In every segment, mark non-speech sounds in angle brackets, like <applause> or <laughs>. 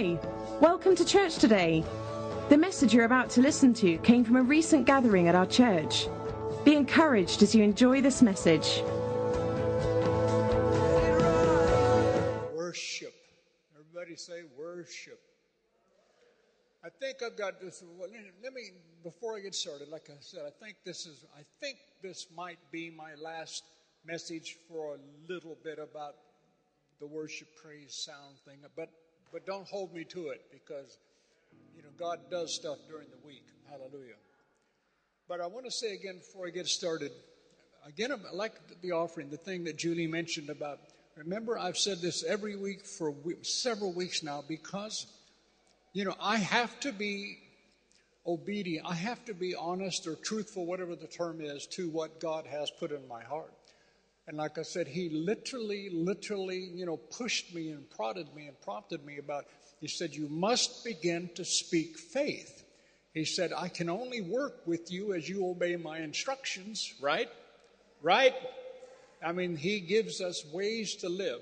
Hi, welcome to church today. The message you're about to listen to came from a recent gathering at our church. Be encouraged as you enjoy this message. Worship. Everybody say worship. I think I've got this. Let me, before I get started, like I said, I think this is, I think this might be my last message for a little bit about the worship, praise, sound thing. But, but don't hold me to it because, you know, God does stuff during the week. Hallelujah. But I want to say again before I get started, again, I like the offering, the thing that Julie mentioned about. Remember, I've said this every week for several weeks now because, you know, I have to be obedient. I have to be honest or truthful, whatever the term is, to what God has put in my heart. And like I said, he literally, literally, you know, pushed me and prodded me and prompted me about, he said, you must begin to speak faith. He said, I can only work with you as you obey my instructions, right? Right? I mean, he gives us ways to live.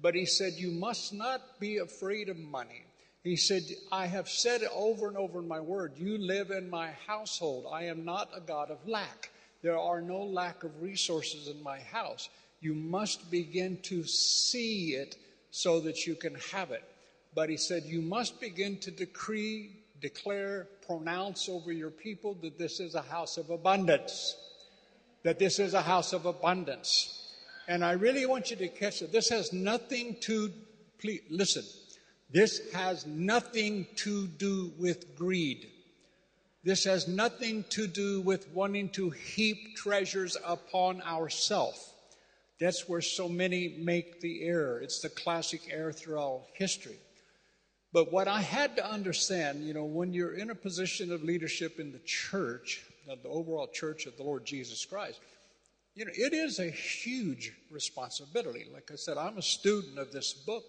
But he said, You must not be afraid of money. He said, I have said over and over in my word. You live in my household. I am not a God of lack. There are no lack of resources in my house. You must begin to see it so that you can have it. But he said, You must begin to decree, declare, pronounce over your people that this is a house of abundance. That this is a house of abundance. And I really want you to catch it. This has nothing to, please, listen, this has nothing to do with greed. This has nothing to do with wanting to heap treasures upon ourselves. That's where so many make the error. It's the classic error throughout history. But what I had to understand, you know, when you're in a position of leadership in the church, the overall church of the Lord Jesus Christ, you know, it is a huge responsibility. Like I said, I'm a student of this book,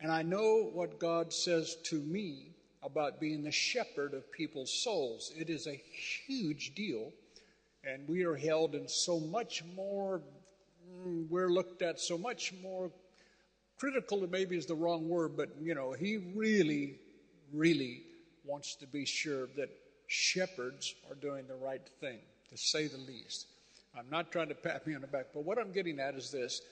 and I know what God says to me about being the shepherd of people's souls. It is a huge deal, and we are held in so much more, mm, we're looked at so much more critical, maybe is the wrong word, but you know, he really, really wants to be sure that shepherds are doing the right thing, to say the least. I'm not trying to pat me on the back, but what I'm getting at is this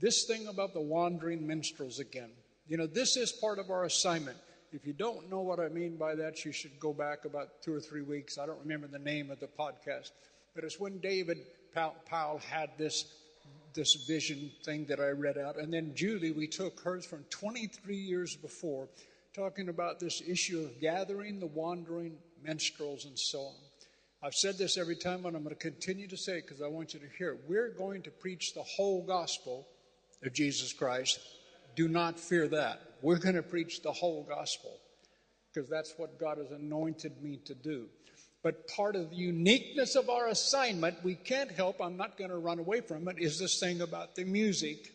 this thing about the wandering minstrels again. You know, this is part of our assignment. If you don't know what I mean by that, you should go back about two or three weeks. I don't remember the name of the podcast, but it's when David Powell had this this vision thing that I read out, and then Julie, we took hers from 23 years before, talking about this issue of gathering the wandering minstrels and so on. I've said this every time, and I'm going to continue to say it because I want you to hear it. We're going to preach the whole gospel of Jesus Christ. Do not fear that. We're going to preach the whole gospel because that's what God has anointed me to do. But part of the uniqueness of our assignment, we can't help, I'm not going to run away from it, is this thing about the music,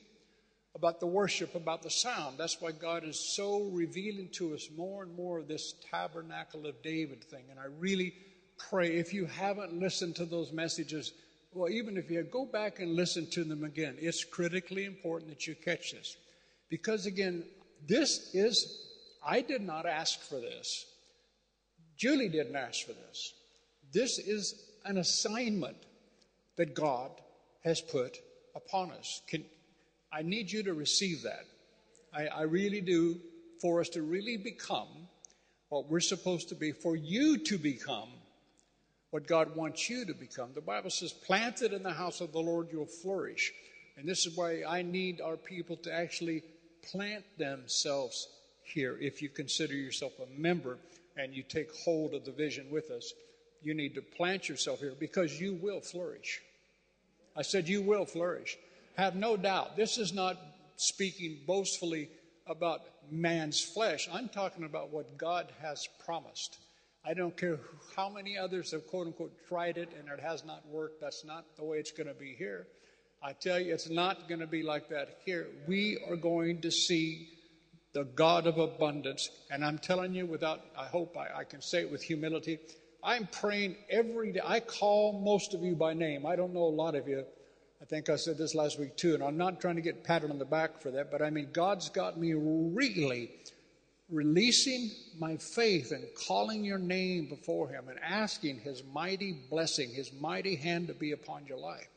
about the worship, about the sound. That's why God is so revealing to us more and more of this tabernacle of David thing. And I really pray if you haven't listened to those messages, well, even if you go back and listen to them again, it's critically important that you catch this. Because again, this is, I did not ask for this. Julie didn't ask for this. This is an assignment that God has put upon us. Can, I need you to receive that. I, I really do, for us to really become what we're supposed to be, for you to become what God wants you to become. The Bible says, planted in the house of the Lord, you'll flourish. And this is why I need our people to actually plant themselves here. If you consider yourself a member and you take hold of the vision with us, you need to plant yourself here because you will flourish. I said, You will flourish. Have no doubt. This is not speaking boastfully about man's flesh. I'm talking about what God has promised. I don't care how many others have quote unquote tried it and it has not worked. That's not the way it's going to be here. I tell you, it's not going to be like that here. We are going to see the God of abundance. And I'm telling you, without, I hope I, I can say it with humility, I'm praying every day. I call most of you by name. I don't know a lot of you. I think I said this last week too, and I'm not trying to get patted on the back for that, but I mean, God's got me really releasing my faith and calling your name before Him and asking His mighty blessing, His mighty hand to be upon your life.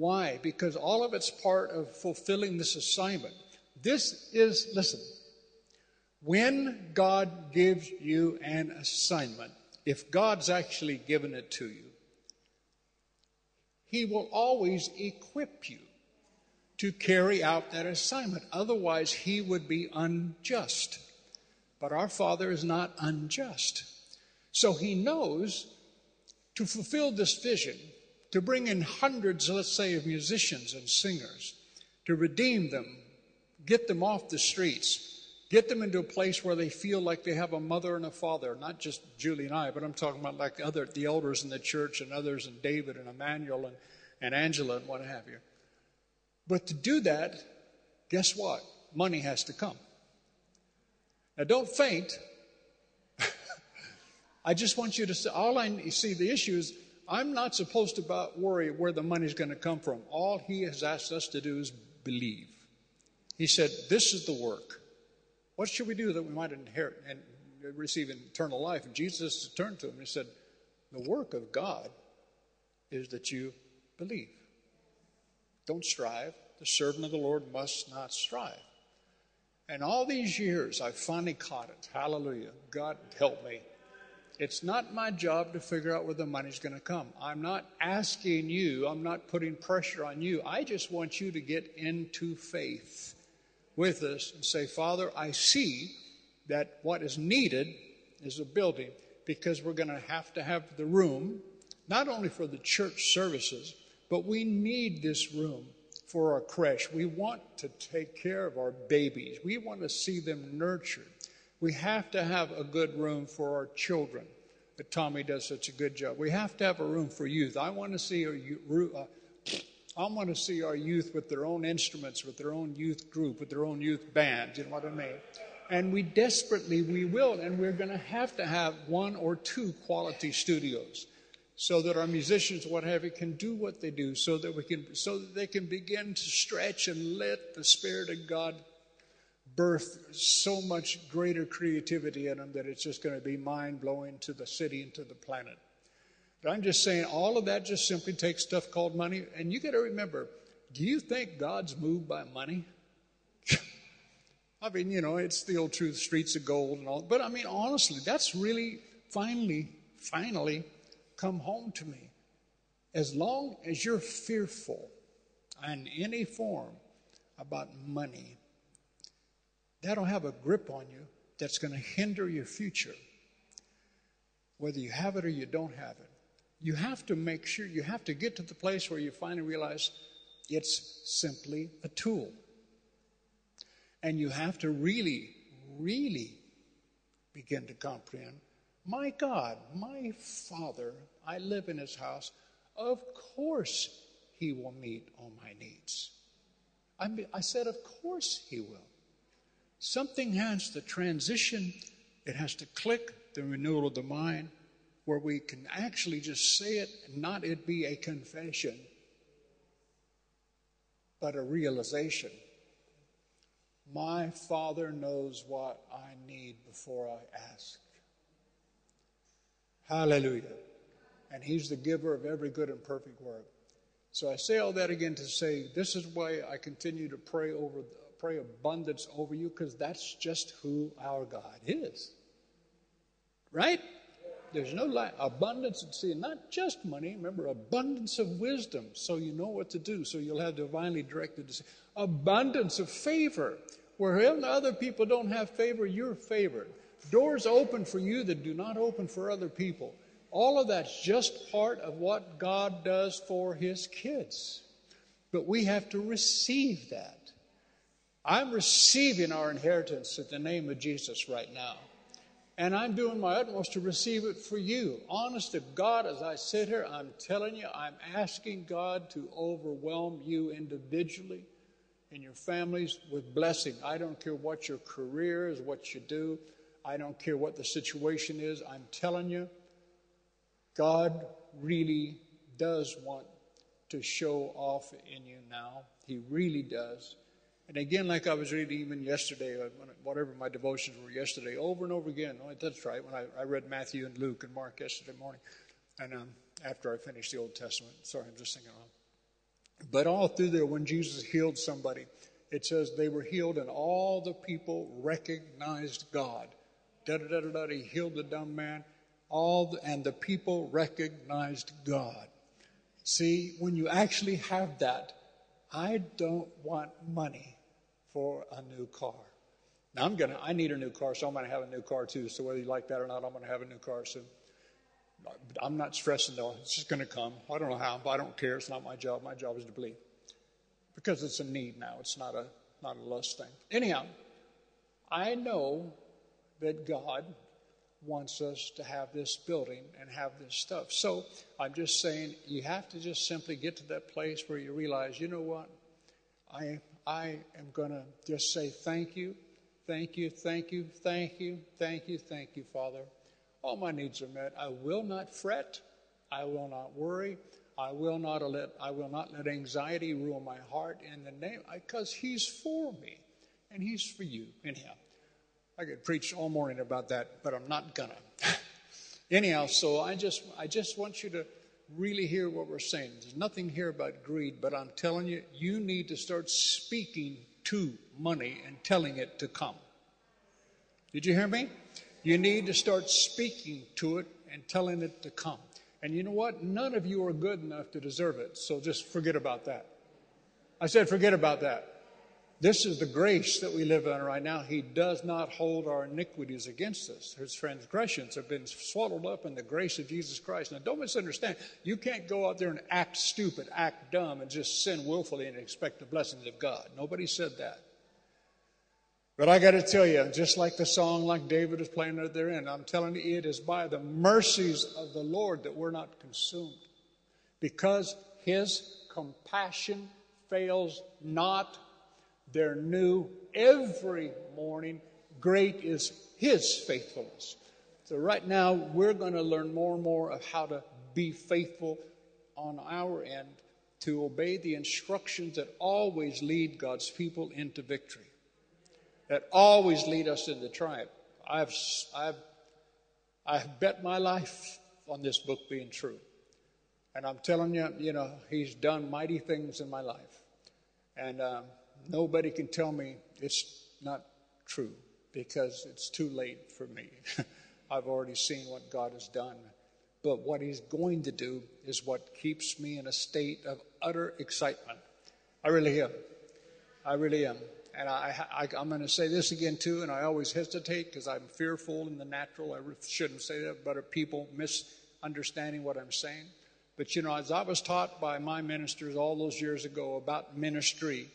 Why? Because all of it's part of fulfilling this assignment. This is, listen, when God gives you an assignment, if God's actually given it to you, He will always equip you to carry out that assignment. Otherwise, He would be unjust. But our Father is not unjust. So He knows to fulfill this vision, to bring in hundreds, let's say, of musicians and singers, to redeem them, get them off the streets, get them into a place where they feel like they have a mother and a father, not just Julie and I, but I'm talking about like other the elders in the church and others and David and Emmanuel and, and Angela and what have you. But to do that, guess what? Money has to come. Now don't faint. <laughs> I just want you to see all I see the issue is I'm not supposed to worry where the money's going to come from. All he has asked us to do is believe. He said, This is the work. What should we do that we might inherit and receive eternal life? And Jesus turned to him and said, The work of God is that you believe. Don't strive. The servant of the Lord must not strive. And all these years, I finally caught it. Hallelujah. God help me. It's not my job to figure out where the money's going to come. I'm not asking you, I'm not putting pressure on you. I just want you to get into faith with us and say, Father, I see that what is needed is a building because we're going to have to have the room, not only for the church services, but we need this room for our creche. We want to take care of our babies. We want to see them nurtured. We have to have a good room for our children. But Tommy does such a good job. We have to have a room for youth. I want to see our uh, I want to see our youth with their own instruments, with their own youth group, with their own youth band. You know what I mean? And we desperately, we will, and we're going to have to have one or two quality studios so that our musicians, what have you, can do what they do, so that we can, so that they can begin to stretch and let the Spirit of God birth so much greater creativity in them that it's just going to be mind blowing to the city and to the planet. But I'm just saying, all of that just simply takes stuff called money. And you got to remember, do you think God's moved by money? <laughs> I mean, you know, it's the old truth, streets of gold and all. But I mean, honestly, that's really finally, finally come home to me. As long as you're fearful in any form about money, that'll have a grip on you that's going to hinder your future, whether you have it or you don't have it you have to make sure, you have to get to the place where you finally realize it's simply a tool. And you have to really, really begin to comprehend my God, my Father, I live in His house. Of course, He will meet all my needs. I, mean, I said, Of course, He will. Something has to transition, it has to click, the renewal of the mind where we can actually just say it and not it be a confession, but a realization. My Father knows what I need before I ask. Hallelujah. And He's the giver of every good and perfect work. So I say all that again to say this is why I continue to pray over pray abundance over you because that's just who our God is. Right? There's no lack. Abundance, see, not just money. Remember, abundance of wisdom, so you know what to do, so you'll have divinely directed decisions. Abundance of favor. Where other people don't have favor, you're favored. Doors open for you that do not open for other people. All of that's just part of what God does for His kids. But we have to receive that. I'm receiving our inheritance in the name of Jesus right now. And I'm doing my utmost to receive it for you. Honest to God, as I sit here, I'm telling you, I'm asking God to overwhelm you individually and your families with blessing. I don't care what your career is, what you do. I don't care what the situation is. I'm telling you, God really does want to show off in you now. He really does. And again, like I was reading even yesterday, uh, whatever my devotions were yesterday, over and over again. Oh, that's right. When I, I read Matthew and Luke and Mark yesterday morning, and um, after I finished the Old Testament, sorry, I'm just thinking. But all through there, when Jesus healed somebody, it says they were healed, and all the people recognized God. Da da da da da. He healed the dumb man. All the, and the people recognized God. See, when you actually have that, I don't want money for a new car. Now I'm gonna. I need a new car, so I'm gonna have a new car too. So whether you like that or not, I'm gonna have a new car soon. I'm not stressing though. It's just gonna come. I don't know how, but I don't care. It's not my job. My job is to believe because it's a need now. It's not a not a lust thing. Anyhow, I know that God wants us to have this building and have this stuff. So I'm just saying you have to just simply get to that place where you realize, you know what? I I am going to just say thank you, thank you, thank you, thank you, thank you, thank you, Father. All my needs are met. I will not fret. I will not worry. I will not let I will not let anxiety rule my heart in the name because He's for me and He's for you. Anyhow, I could preach all morning about that, but I'm not gonna. <laughs> Anyhow, so I just I just want you to really hear what we're saying. There's nothing here about greed, but I'm telling you, you need to start speaking to money and telling it to come. Did you hear me? You need to start speaking to it and telling it to come. And you know what? None of you are good enough to deserve it. So just forget about that. I said, forget about that. This is the grace that we live in right now. He does not hold our iniquities against us. His transgressions have been swallowed up in the grace of Jesus Christ. Now, don't misunderstand. You can't go out there and act stupid, act dumb, and just sin willfully and expect the blessings of God. Nobody said that. But I got to tell you, just like the song, like David is playing at their end, I'm telling you, it is by the mercies of the Lord that we're not consumed. Because his compassion fails not. They're new every morning. Great is his faithfulness. So, right now, we're going to learn more and more of how to be faithful on our end to obey the instructions that always lead God's people into victory that always lead us into triumph. I've, I've, I've bet my life on this book being true. And I'm telling you, you know, he's done mighty things in my life. And um, nobody can tell me it's not true because it's too late for me. <laughs> I've already seen what God has done. But what he's going to do is what keeps me in a state of utter excitement. I really am. I really am and I, I, am going to say this again too, and I always hesitate because I'm fearful in the natural. I shouldn't say that, but people misunderstanding what I'm saying. But you know, as I was taught by my ministers all those years ago about ministry,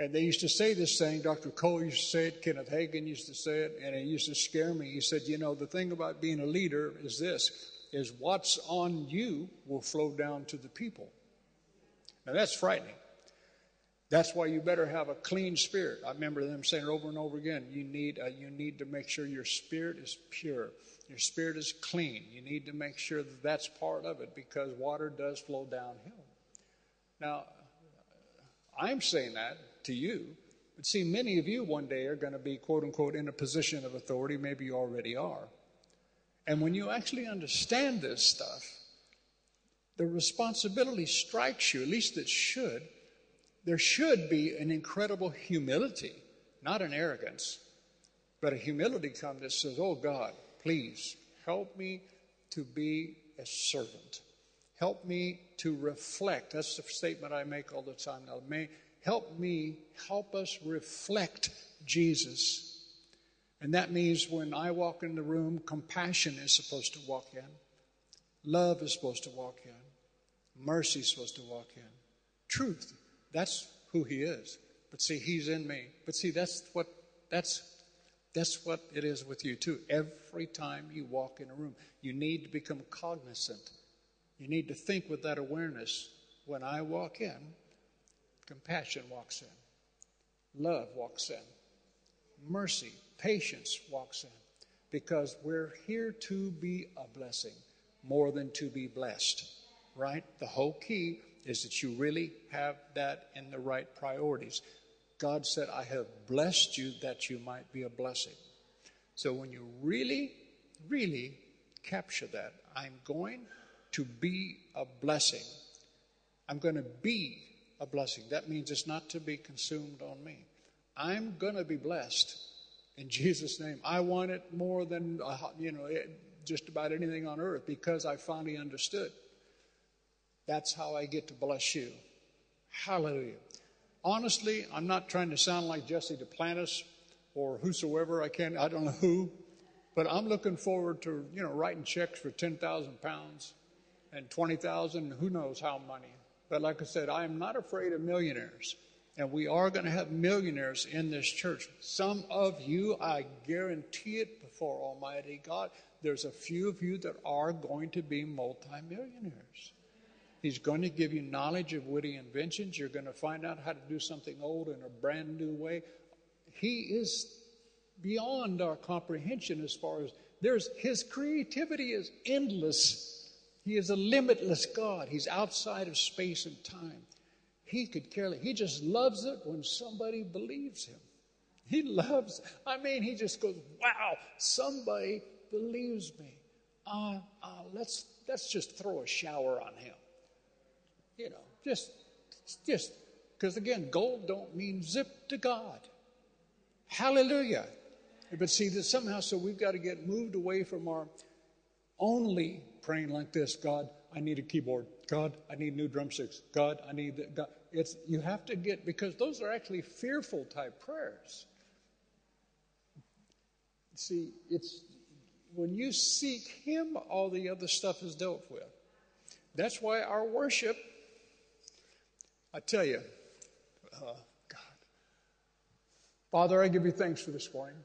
and they used to say this thing, Dr. Cole used to say it, Kenneth Hagin used to say it, and it used to scare me. He said, You know, the thing about being a leader is this is what's on you will flow down to the people. Now that's frightening. That's why you better have a clean spirit. I remember them saying it over and over again, you need, uh, you need to make sure your spirit is pure. Your spirit is clean. You need to make sure that that's part of it because water does flow downhill. Now, I'm saying that to you, but see, many of you one day are going to be, quote unquote, in a position of authority. Maybe you already are. And when you actually understand this stuff, the responsibility strikes you, at least it should there should be an incredible humility, not an arrogance, but a humility come that says, Oh God, please help me to be a servant. Help me to reflect. That's the statement I make all the time now. May help me, help us reflect Jesus. And that means when I walk in the room, compassion is supposed to walk in, love is supposed to walk in, mercy is supposed to walk in, truth that's who he is. But see, he's in me. But see, that's what that's that's what it is with you too. Every time you walk in a room, you need to become cognizant. You need to think with that awareness. When I walk in, compassion walks in, love walks in, mercy, patience walks in. Because we're here to be a blessing more than to be blessed, right? The whole key is that you really have that in the right priorities. God said, I have blessed you that you might be a blessing. So when you really, really capture that, I'm going to be a blessing. I'm going to be a blessing. That means it's not to be consumed on me. I'm going to be blessed in Jesus' name. I want it more than, uh, you know, just about anything on earth because I finally understood. That's how I get to bless you. Hallelujah. Honestly, I'm not trying to sound like Jesse Duplantis or whosoever. I can't, I don't know who, but I'm looking forward to, you know, writing checks for 10,000 pounds and 20,000, who knows how money. But like I said, I am not afraid of millionaires. And we are going to have millionaires in this church. Some of you, I guarantee it before Almighty God, there's a few of you that are going to be multimillionaires. He's going to give you knowledge of witty inventions. You're going to find out how to do something old in a brand new way. He is beyond our comprehension as far as there's his creativity is endless. He is a limitless God. He's outside of space and time. He could care. He just loves it when somebody believes him. He loves. I mean, he just goes, "Wow, somebody believes me. Uh, uh, let's let's just throw a shower on him." You know, just, just, because again, gold don't mean zip to God. Hallelujah. But see, that somehow, so we've got to get moved away from our only praying like this God, I need a keyboard. God, I need new drumsticks. God, I need. God. It's, you have to get, because those are actually fearful type prayers. See, it's when you seek Him, all the other stuff is dealt with. That's why our worship I tell you, uh, God. Father, I give you thanks for this morning.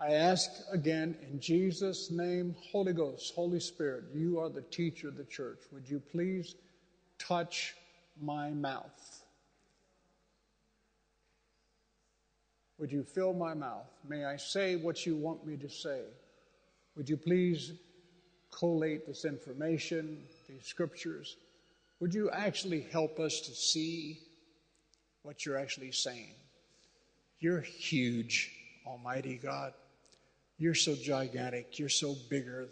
I ask again in Jesus' name, Holy Ghost, Holy Spirit, you are the teacher of the church. Would you please touch my mouth? Would you fill my mouth? May I say what you want me to say? Would you please collate this information, these scriptures? Would you actually help us to see what you're actually saying? You're huge, Almighty God. You're so gigantic. You're so bigger.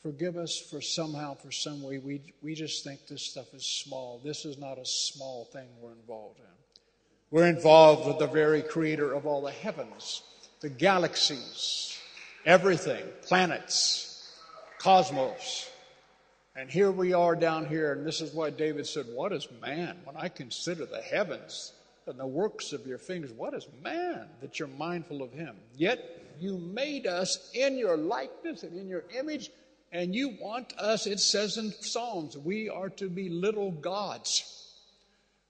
Forgive us for somehow, for some way, we, we just think this stuff is small. This is not a small thing we're involved in. We're involved with the very creator of all the heavens, the galaxies, everything, planets, cosmos. And here we are down here, and this is why David said, What is man? When I consider the heavens and the works of your fingers, what is man that you're mindful of him? Yet you made us in your likeness and in your image, and you want us, it says in Psalms, we are to be little gods.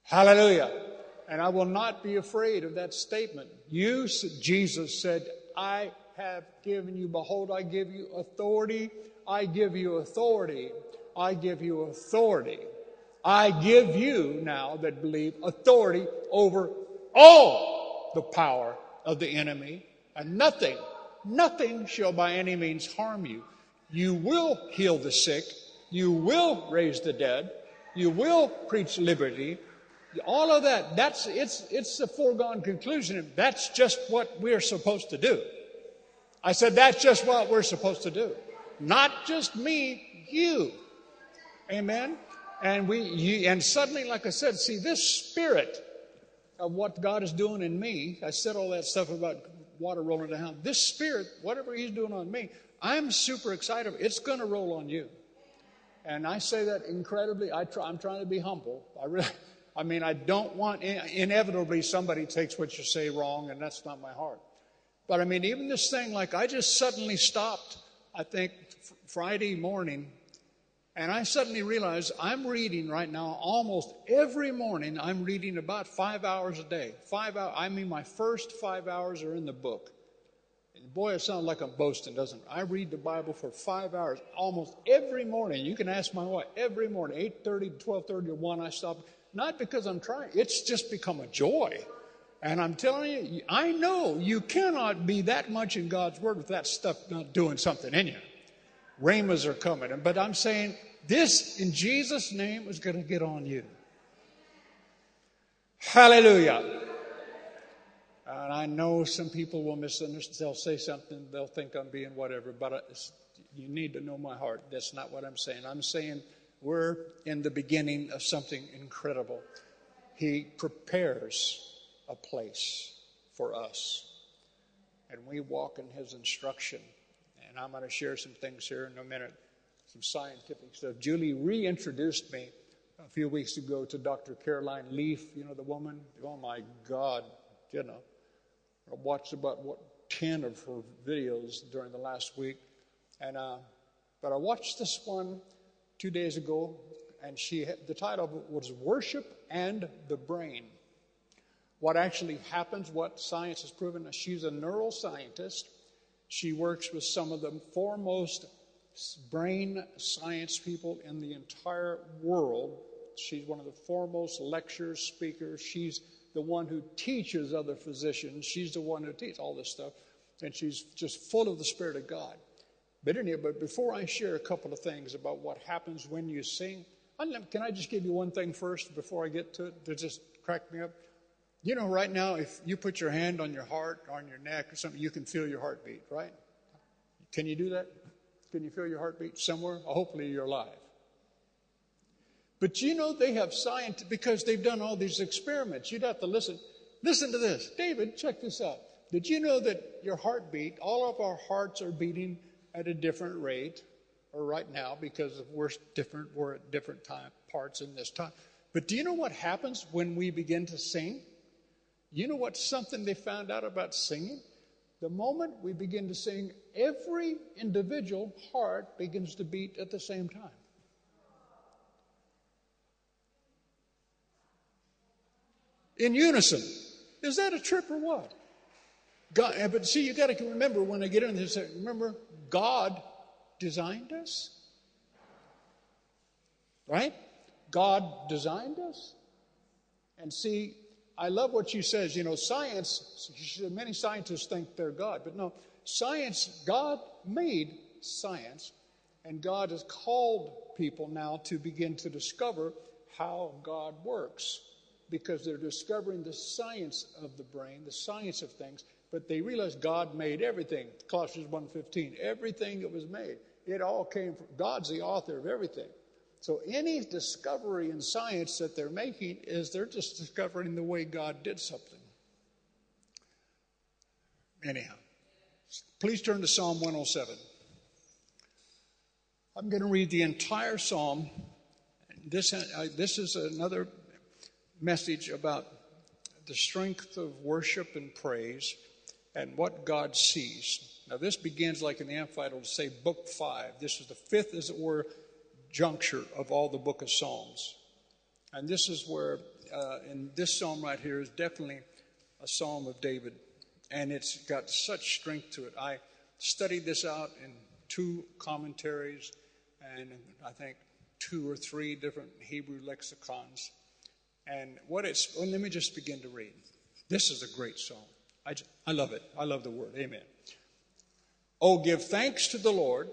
Hallelujah. And I will not be afraid of that statement. You, Jesus said, I have given you, behold, I give you authority. I give you authority I give you authority. I give you now that believe authority over all the power of the enemy, and nothing, nothing shall by any means harm you. You will heal the sick, you will raise the dead, you will preach liberty. All of that, that's it's it's a foregone conclusion. That's just what we're supposed to do. I said that's just what we're supposed to do. Not just me, you. Amen. And we you, and suddenly, like I said, see this spirit of what God is doing in me. I said all that stuff about water rolling down. This spirit, whatever He's doing on me, I'm super excited. It's going to roll on you. And I say that incredibly. I try, I'm trying to be humble. I really, <laughs> I mean, I don't want inevitably somebody takes what you say wrong, and that's not my heart. But I mean, even this thing, like I just suddenly stopped. I think Friday morning and I suddenly realized I'm reading right now almost every morning. I'm reading about five hours a day. Five hours. I mean, my first five hours are in the book. And boy, it sounds like I'm boasting, doesn't it? I read the Bible for five hours almost every morning. You can ask my wife every morning, 8:30 to 12:30 to 1. I stop. Not because I'm trying. It's just become a joy. And I'm telling you, I know you cannot be that much in God's Word with that stuff not doing something in you. Rhemas are coming. But I'm saying this in Jesus' name is going to get on you. Hallelujah. And I know some people will misunderstand. They'll say something, they'll think I'm being whatever, but you need to know my heart. That's not what I'm saying. I'm saying we're in the beginning of something incredible. He prepares a place for us, and we walk in His instruction. And I'm going to share some things here in a minute, some scientific stuff. Julie reintroduced me a few weeks ago to Dr. Caroline Leaf, you know, the woman. Oh my God, you know. I watched about what 10 of her videos during the last week. And, uh, but I watched this one two days ago, and she the title of it was Worship and the Brain. What actually happens, what science has proven. She's a neuroscientist. She works with some of the foremost brain science people in the entire world. She's one of the foremost lecturers, speakers. She's the one who teaches other physicians. She's the one who teaches all this stuff. And she's just full of the Spirit of God. But anyway, but before I share a couple of things about what happens when you sing, can I just give you one thing first before I get to it to just crack me up? You know, right now, if you put your hand on your heart, on your neck, or something, you can feel your heartbeat, right? Can you do that? Can you feel your heartbeat somewhere? Oh, hopefully, you're alive. But you know, they have science because they've done all these experiments. You'd have to listen. Listen to this. David, check this out. Did you know that your heartbeat, all of our hearts are beating at a different rate, or right now, because we're different, we're at different time parts in this time. But do you know what happens when we begin to sing? You know what's something they found out about singing? The moment we begin to sing, every individual heart begins to beat at the same time. in unison. Is that a trip or what? God, eh, but see, you got to remember when I get into this, remember, God designed us. Right? God designed us. And see, I love what she says. You know, science, many scientists think they're God, but no, science, God made science, and God has called people now to begin to discover how God works because they're discovering the science of the brain, the science of things, but they realize God made everything. Colossians 1:15, everything that was made, it all came from God's the author of everything. So any discovery in science that they're making is they're just discovering the way God did something. Anyhow, please turn to Psalm 107. I'm going to read the entire psalm. This, uh, this is another message about the strength of worship and praise and what God sees. Now, this begins like an the Amplified to say book five. This is the fifth, as it were, juncture of all the book of Psalms. And this is where, uh, in this psalm right here, is definitely a psalm of David. And it's got such strength to it. I studied this out in two commentaries and I think two or three different Hebrew lexicons. And what it's, well, let me just begin to read. This is a great psalm. I, I love it. I love the word. Amen. Oh, give thanks to the Lord.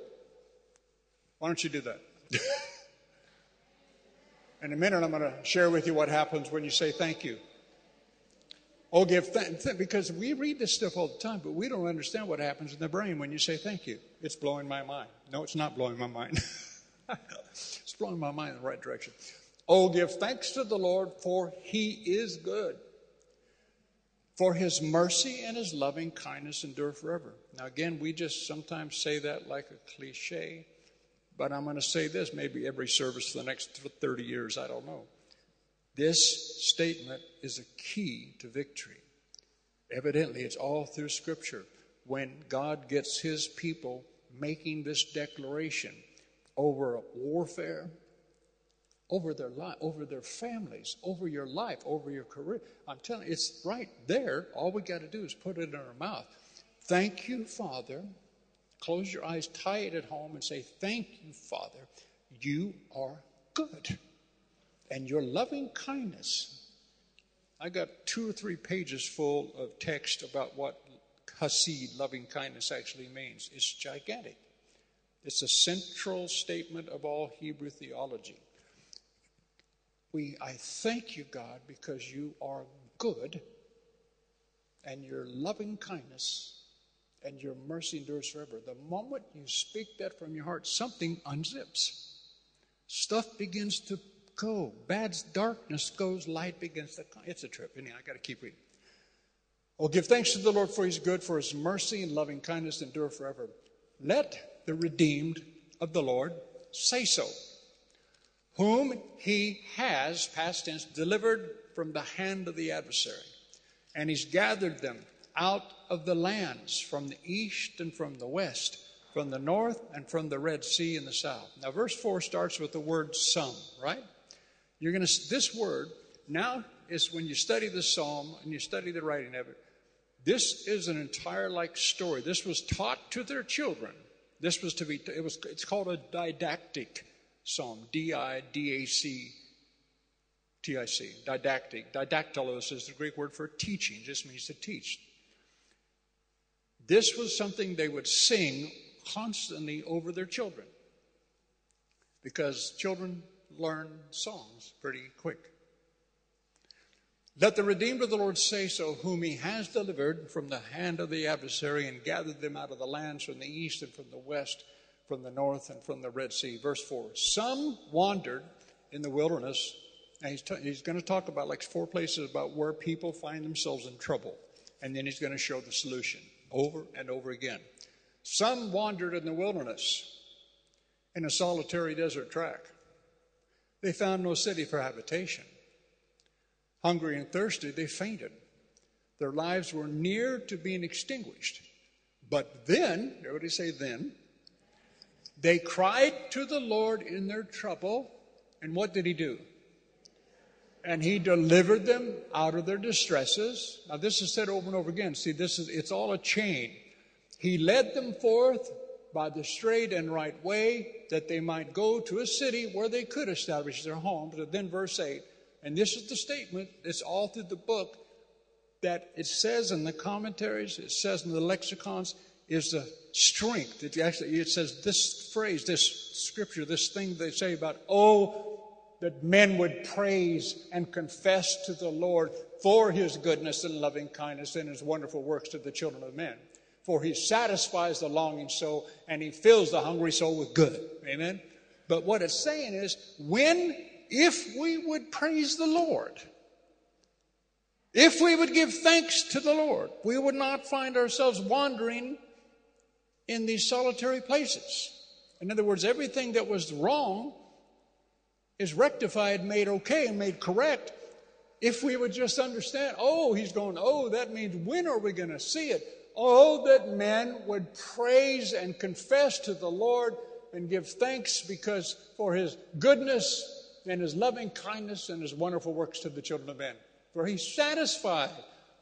Why don't you do that? <laughs> In a minute, I'm going to share with you what happens when you say thank you. Oh, give thanks. Because we read this stuff all the time, but we don't understand what happens in the brain when you say thank you. It's blowing my mind. No, it's not blowing my mind. <laughs> it's blowing my mind in the right direction. Oh, give thanks to the Lord, for he is good. For his mercy and his loving kindness endure forever. Now, again, we just sometimes say that like a cliche, but I'm going to say this maybe every service for the next 30 years, I don't know. This statement is a key to victory. Evidently, it's all through Scripture. When God gets his people making this declaration over warfare, over their life, over their families, over your life, over your career. I'm telling you, it's right there. All we got to do is put it in our mouth. Thank you, Father. Close your eyes, tie it at home, and say, Thank you, Father. You are good. And your loving kindness. I got two or three pages full of text about what Hesed, loving kindness, actually means. It's gigantic. It's a central statement of all Hebrew theology. We, I thank you, God, because you are good and your loving kindness and your mercy endures forever. The moment you speak that from your heart, something unzips. Stuff begins to go. Bad darkness goes, light begins to come. It's a trip. Anyhow, I got to keep reading. Oh, give thanks to the Lord for his good, for his mercy and loving kindness endure forever. Let the redeemed of the Lord say so, whom he has, past tense, delivered from the hand of the adversary. And he's gathered them out of the lands from the east and from the west, from the north and from the Red Sea in the south. Now, verse 4 starts with the word some, right? You're going to, this word now is when you study the psalm and you study the writing of it, this is an entire like story. This was taught to their children. This was to be, it was, it's called a didactic psalm, D I D A C T I C, didactic. Didaktikos is the Greek word for teaching, just means to teach. This was something they would sing constantly over their children. Because children learn songs pretty quick. Let the redeemed of the Lord say so, whom he has delivered from the hand of the adversary and gathered them out of the lands from the east and from the west, from the north and from the Red Sea. Verse 4 Some wandered in the wilderness, and he's, t- he's going to talk about like four places about where people find themselves in trouble, and then he's going to show the solution over and over again. Some wandered in the wilderness in a solitary desert track. They found no city for habitation. Hungry and thirsty, they fainted. Their lives were near to being extinguished. But then, everybody say then, they cried to the Lord in their trouble. And what did he do? And he delivered them out of their distresses. Now, this is said over and over again. See, this is it's all a chain. He led them forth by the straight and right way that they might go to a city where they could establish their homes. Then, verse 8, and this is the statement, it's all through the book that it says in the commentaries, it says in the lexicons, is the strength. It actually it says this phrase, this scripture, this thing they say about, oh, that men would praise and confess to the Lord for his goodness and loving kindness and his wonderful works to the children of men. For he satisfies the longing soul and he fills the hungry soul with good. Amen. But what it's saying is, when, if we would praise the Lord, if we would give thanks to the Lord, we would not find ourselves wandering in these solitary places. In other words, everything that was wrong is rectified, made okay, and made correct if we would just understand, oh, he's going, oh, that means when are we going to see it? Oh, that men would praise and confess to the Lord and give thanks because for his goodness and his loving kindness and his wonderful works to the children of men. For he satisfied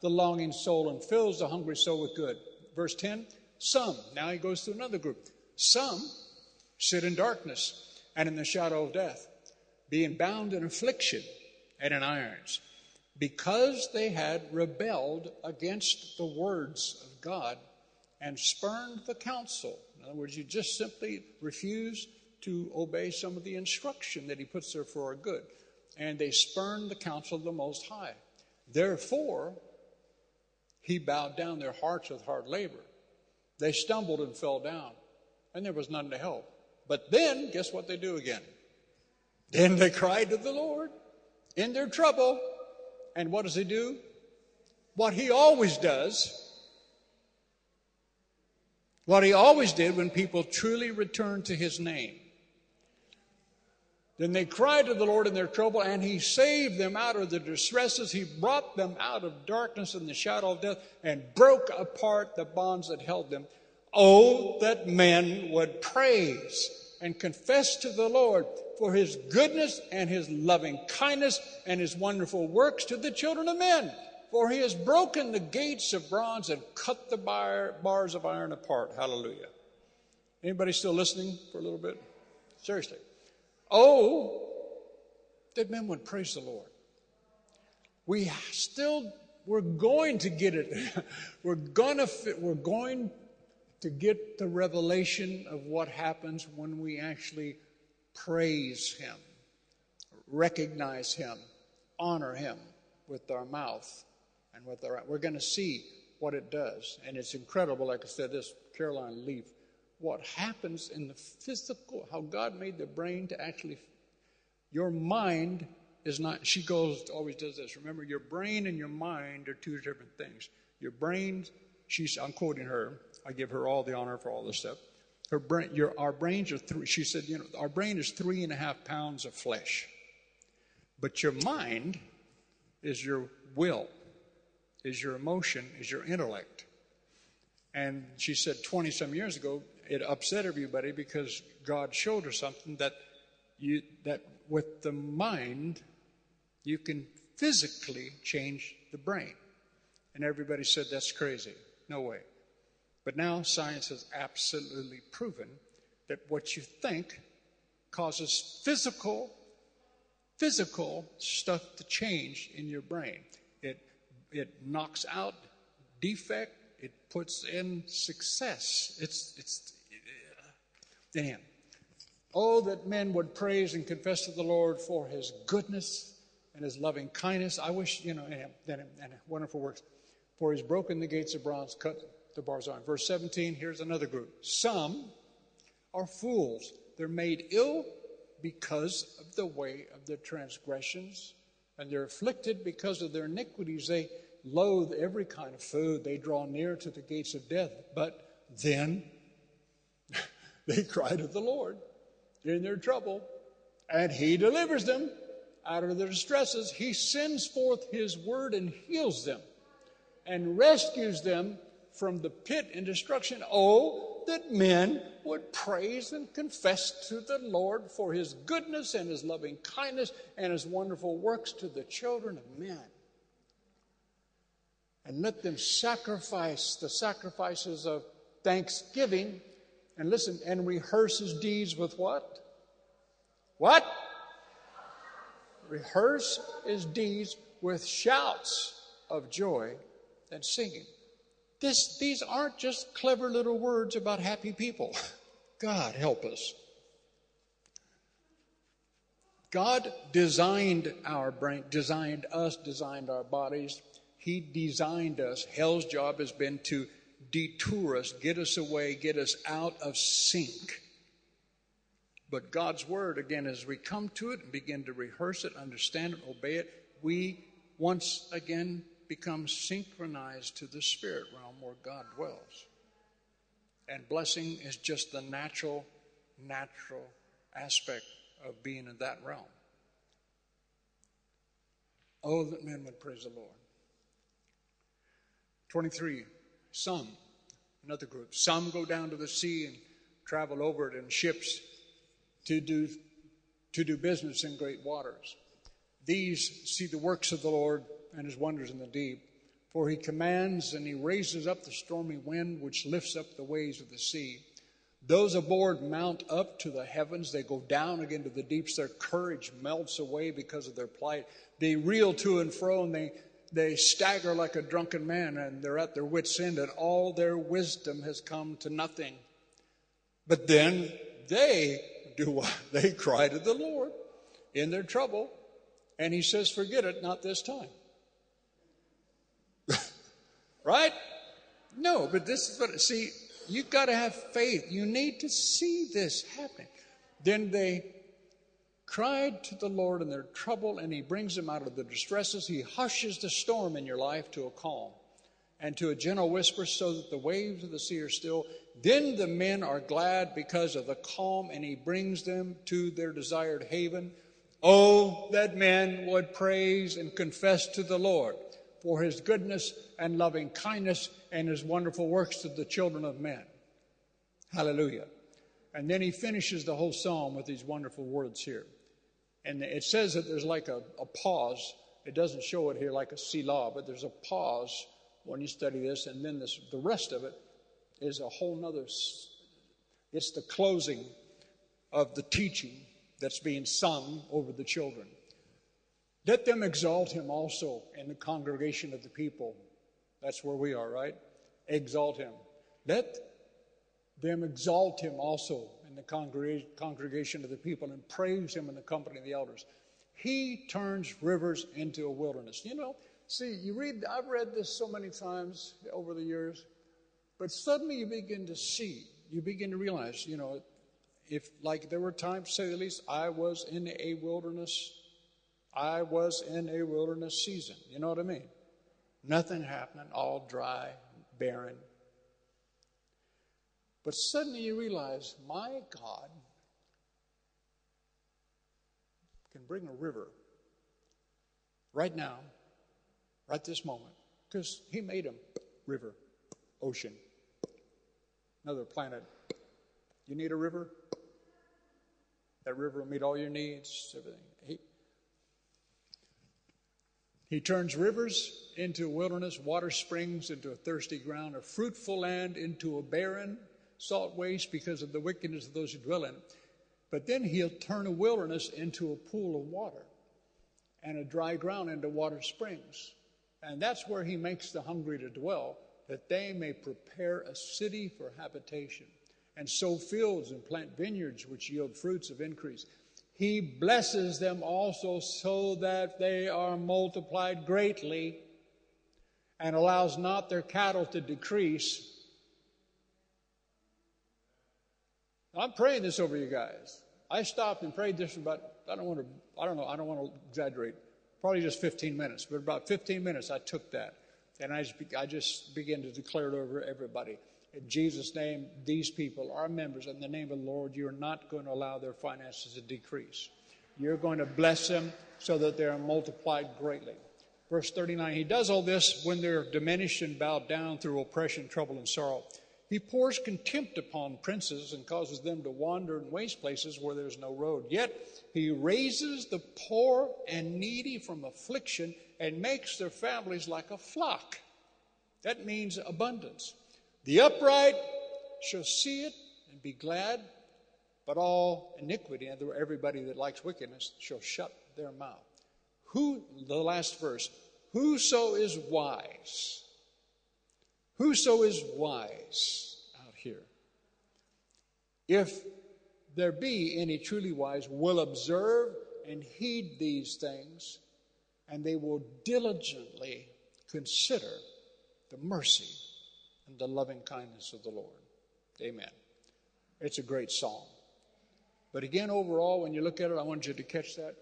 the longing soul and fills the hungry soul with good. Verse 10 Some, now he goes to another group. Some sit in darkness and in the shadow of death being bound in affliction and in irons, because they had rebelled against the words of God and spurned the counsel. In other words, you just simply refuse to obey some of the instruction that He puts there for our good. And they spurned the counsel of the Most High. Therefore, He bowed down their hearts with hard labor. They stumbled and fell down, and there was none to help. But then, guess what they do again? Then they cried to the Lord in their trouble. And what does he do? What he always does. What he always did when people truly returned to his name. Then they cried to the Lord in their trouble, and He saved them out of their distresses. He brought them out of darkness and the shadow of death and broke apart the bonds that held them. Oh, that men would praise and confess to the Lord for his goodness and his loving kindness and his wonderful works to the children of men. For he has broken the gates of bronze and cut the bar, bars of iron apart. Hallelujah. Anybody still listening for a little bit? Seriously. Oh, that men would praise the Lord. We still, we're going to get it. <laughs> we're gonna, we're going to get the revelation of what happens when we actually praise Him. recognize Him, honor Him with our mouth and with our. We're going to see what it does. And it's incredible, like I said, this Caroline Leaf, what happens in the physical, how God made the brain to actually. Your mind is not, she goes, always does this. Remember, your brain and your mind are two different things. Your brain, she's, I'm quoting her, I give her all the honor for all this stuff. Her brain, your, our brains are three, she said, you know, our brain is three and a half pounds of flesh. But your mind is your will, is your emotion, is your intellect. And she said 20 some years ago, it upset everybody because God showed her something that you, that with the mind, you can physically change the brain. And everybody said, that's crazy. No way. But now science has absolutely proven that what you think causes physical, physical stuff to change in your brain. It, it knocks out defect, it puts in success. It's, it's, damn. Oh, that men would praise and confess to the Lord for his goodness and his loving kindness. I wish, you know, and, and, and wonderful works. For he's broken the gates of bronze, cut Verse 17, here's another group. Some are fools. They're made ill because of the way of their transgressions, and they're afflicted because of their iniquities. They loathe every kind of food. They draw near to the gates of death. But then <laughs> they cry to the Lord in their trouble, and He delivers them out of their distresses. He sends forth His word and heals them and rescues them from the pit and destruction. Oh, that men would praise and confess to the Lord for His goodness and His loving kindness and His wonderful works to the children of men. And let them sacrifice the sacrifices of thanksgiving and listen, and rehearse his deeds with what? What? Rehearse his deeds with shouts of joy and singing. This, these aren't just clever little words about happy people. God help us. God designed our brain, designed us, designed our bodies. He designed us. Hell's job has been to detour us, get us away, get us out of sync. But God's Word, again, as we come to it and begin to rehearse it, understand it, obey it, we once again become synchronized to the spirit realm where God dwells. And blessing is just the natural, natural aspect of being in that realm. Oh, that men would praise the Lord. 23. Some, another group, some go down to the sea and travel over it in ships to do, to do business in great waters. These see the works of the Lord and his wonders in the deep. For he commands and he raises up the stormy wind which lifts up the waves of the sea. Those aboard mount up to the heavens. They go down again to the deeps. Their courage melts away because of their plight. They reel to and fro and they they stagger like a drunken man and they're at their wits' end, and all their wisdom has come to nothing. But then they do what? <laughs> They cry to the Lord in their trouble, and He says, Forget it, not this time. Right? No, but this is what, see, you've got to have faith. You need to see this happening. Then they cried to the Lord in their trouble, and He brings them out of the distresses. He hushes the storm in your life to a calm and to a gentle whisper so that the waves of the sea are still. Then the men are glad because of the calm, and He brings them to their desired haven. Oh, that men would praise and confess to the Lord for His goodness and loving kindness and His wonderful works to the children of men. Hallelujah. And then he finishes the whole psalm with these wonderful words here. And it says that there's like a, a pause. It doesn't show it here like a Selah, but there's a pause when you study this, and then this, the rest of it is a whole nother, it's the closing of the teaching that's being sung over the children. Let them exalt him also in the congregation of the people. That's where we are, right? Exalt him. Let them exalt him also in the congregation of the people and praise him in the company of the elders. He turns rivers into a wilderness. You know, see, you read, I've read this so many times over the years, but suddenly you begin to see, you begin to realize, you know, if, like, there were times, say the least, I was in a wilderness. I was in a wilderness season. You know what I mean? Nothing happening, all dry, barren. But suddenly you realize, my God can bring a river right now, right this moment, because He made them river, ocean, another planet. You need a river? That river will meet all your needs, everything. He, he turns rivers into a wilderness, water springs into a thirsty ground, a fruitful land into a barren, salt waste because of the wickedness of those who dwell in it. But then he'll turn a wilderness into a pool of water and a dry ground into water springs. And that's where he makes the hungry to dwell, that they may prepare a city for habitation and sow fields and plant vineyards which yield fruits of increase. He blesses them also so that they are multiplied greatly and allows not their cattle to decrease. I'm praying this over you guys. I stopped and prayed this for about, I don't want to, I don't know, I don't want to exaggerate, probably just 15 minutes, but about 15 minutes I took that and I just, I just began to declare it over everybody. In Jesus' name, these people are members. In the name of the Lord, you're not going to allow their finances to decrease. You're going to bless them so that they are multiplied greatly. Verse 39 He does all this when they're diminished and bowed down through oppression, trouble, and sorrow. He pours contempt upon princes and causes them to wander in waste places where there's no road. Yet he raises the poor and needy from affliction and makes their families like a flock. That means abundance. The upright shall see it and be glad, but all iniquity, and everybody that likes wickedness, shall shut their mouth. Who, the last verse, whoso is wise, whoso is wise out here, if there be any truly wise, will observe and heed these things, and they will diligently consider the mercy and the loving kindness of the Lord. Amen. It's a great song. But again, overall, when you look at it, I want you to catch that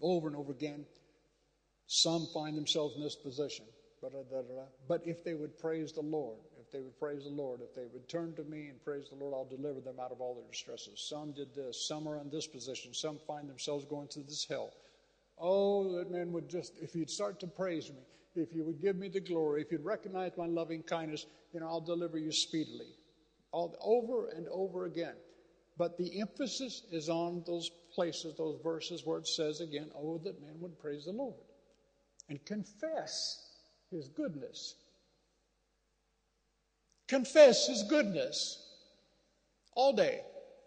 over and over again. Some find themselves in this position. But if they would praise the Lord, if they would praise the Lord, if they would turn to me and praise the Lord, I'll deliver them out of all their distresses. Some did this. Some are in this position. Some find themselves going through this hell. Oh, that man would just, if he'd start to praise me, if you would give me the glory, if you'd recognize my loving kindness, you know, I'll deliver you speedily. All, over and over again. But the emphasis is on those places, those verses where it says again, oh, that man would praise the Lord and confess his goodness. Confess his goodness all day.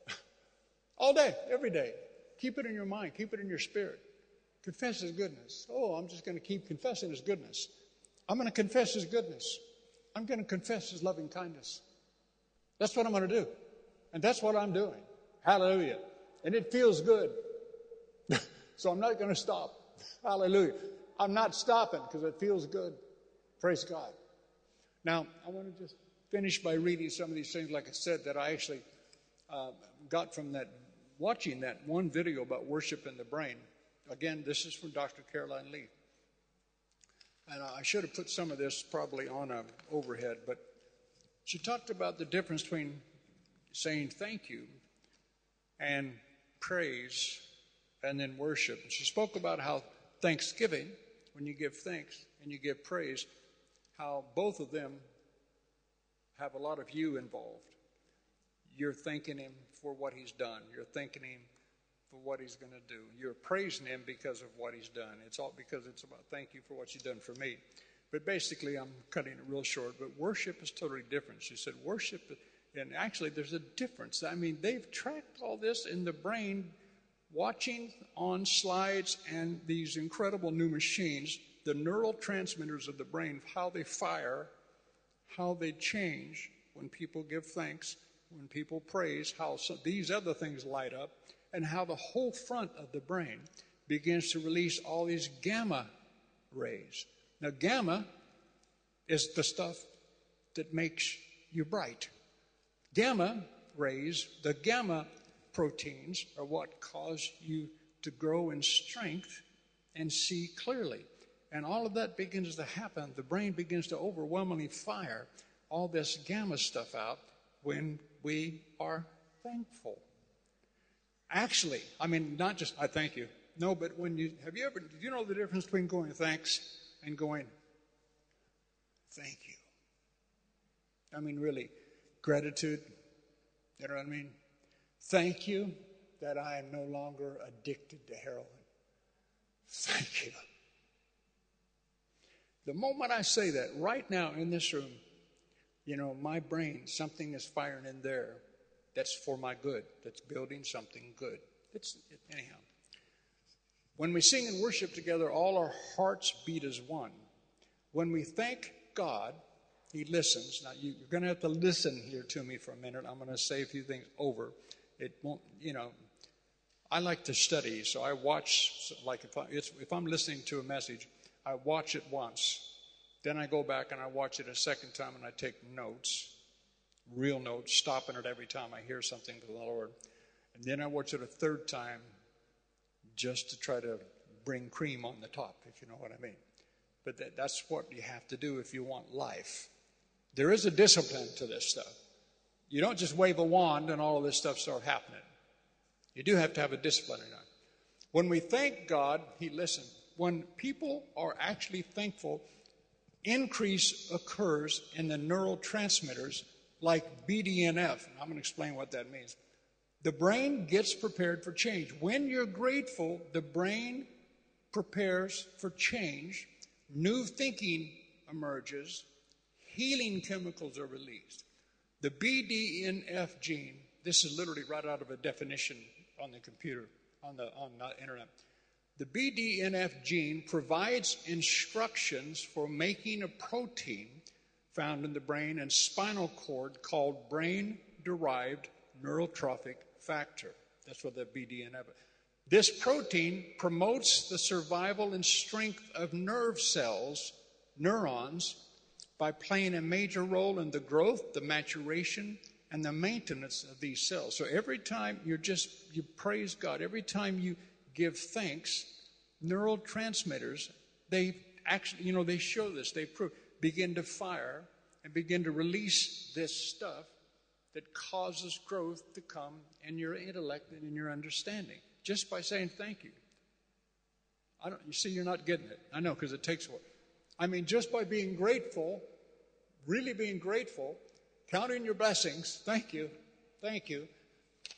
<laughs> all day, every day. Keep it in your mind, keep it in your spirit. Confess His goodness. Oh, I'm just going to keep confessing His goodness. I'm going to confess His goodness. I'm going to confess His loving kindness. That's what I'm going to do. And that's what I'm doing. Hallelujah. And it feels good. <laughs> so I'm not going to stop. Hallelujah. I'm not stopping because it feels good. Praise God. Now, I want to just finish by reading some of these things, like I said, that I actually uh, got from that, watching that one video about worship in the brain. Again, this is from Dr. Caroline Leaf. And I should have put some of this probably on a overhead, but she talked about the difference between saying thank you and praise and then worship. She spoke about how thanksgiving, when you give thanks and you give praise, how both of them have a lot of you involved. You're thanking him for what he's done. You're thanking him for what he's going to do. You're praising him because of what he's done. It's all because it's about thank you for what you've done for me. But basically, I'm cutting it real short. But worship is totally different. She said worship, and actually, there's a difference. I mean, they've tracked all this in the brain, watching on slides and these incredible new machines, the neural transmitters of the brain, how they fire, how they change when people give thanks, when people praise, how so, these other things light up and how the whole front of the brain begins to release all these gamma rays. Now, gamma is the stuff that makes you bright. Gamma rays, the gamma proteins, are what cause you to grow in strength and see clearly. And all of that begins to happen. The brain begins to overwhelmingly fire all this gamma stuff out when we are thankful. Actually, I mean, not just I thank you. No, but when you have you ever, do you know the difference between going thanks and going thank you? I mean, really, gratitude. You know what I mean? Thank you that I am no longer addicted to heroin. Thank you. The moment I say that, right now in this room, you know, my brain, something is firing in there that's for my good, that's building something good. It's, it, anyhow. When we sing and worship together, all our hearts beat as one. When we thank God, He listens. Now, you, are going to have to listen here to me for a minute. I'm going to say a few things over. It won't, you know, I like to study, so I watch, like if, I, if I'm listening to a message, I watch it once. Then I go back and I watch it a second time and I take notes, real notes, stopping it every time I hear something from the Lord. And then I watch it a third time just to try to bring cream on the top, if you know what I mean. But that, that's what you have to do if you want life. There is a discipline to this stuff. You don't just wave a wand and all of this stuff start happening. You do have to have a discipline in it. When we thank God, He listens. When people are actually thankful, increase occurs in the neurotransmitters like BDNF. I'm going to explain what that means. The brain gets prepared for change. When you're grateful, the brain prepares for change, new thinking emerges, healing chemicals are released. The BDNF gene, this is literally right out of a definition on the computer, on the, on the internet. The BDNF gene provides instructions for making a protein found in the brain and spinal cord called brain derived neurotrophic factor. That's what the BDNF. This protein promotes the survival and strength of nerve cells, neurons, by playing a major role in the growth, the maturation, and the maintenance of these cells. So every time you're just you praise God, every time you give thanks, neurotransmitters, they actually, you know, they show this, they prove, begin to fire and begin to release this stuff that causes growth to come in your intellect and in your understanding just by saying thank you. I don't, you see, you're not getting it. I know because it takes what. I mean, just by being grateful, really being grateful, counting your blessings, thank you, thank you,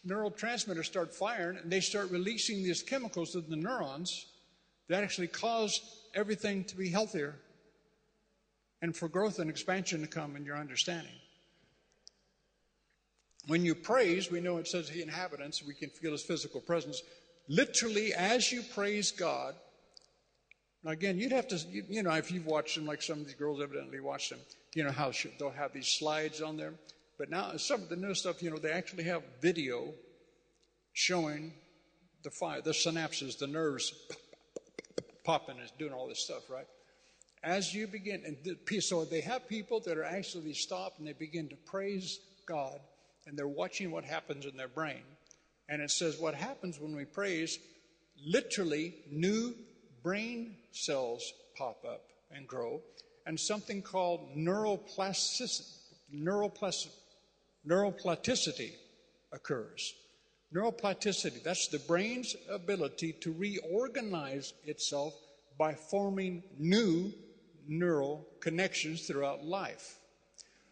neurotransmitters start firing and they start releasing these chemicals to the neurons that actually cause everything to be healthier and for growth and expansion to come in your understanding. When you praise, we know it says he inhabitants, we can feel his physical presence. Literally, as you praise God, now again, you'd have to, you, you, know, if you've watched them, like some of these girls evidently watched them, you know how they'll have these slides on there. But now, some of the new stuff, you know, they actually have video showing the fire, the synapses, the nerves popping and doing all this stuff, right? As you begin, and so they have people that are actually stopped and they begin to praise God and they're watching what happens in their brain. And it says what happens when we praise, literally, new brain cells pop up and grow, and something called neuroplasticity, neuroplasticity occurs. Neuroplasticity, that's the brain's ability to reorganize itself by forming new neural connections throughout life.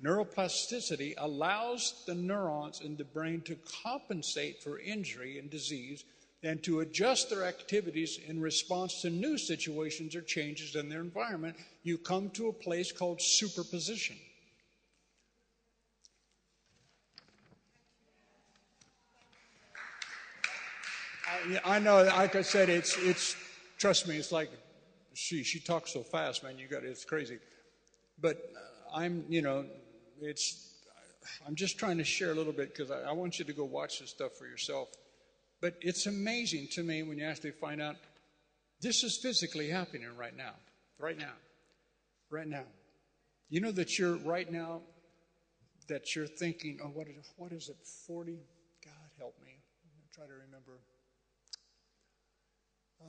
Neuroplasticity allows the neurons in the brain to compensate for injury and disease and to adjust their activities in response to new situations or changes in their environment. You come to a place called superposition. I, know, like I said, it's, it's, trust me, it's like, she, she talks so fast, man, you got, it's crazy. But uh, I'm, you know, it's, I'm just trying to share a little bit because I, I, want you to go watch this stuff for yourself. But it's amazing to me when you actually find out This is physically happening right now. Right now. Right now. You know that you're right now that you're thinking, oh, what is, what is it, 40? God help me. I'm try to remember.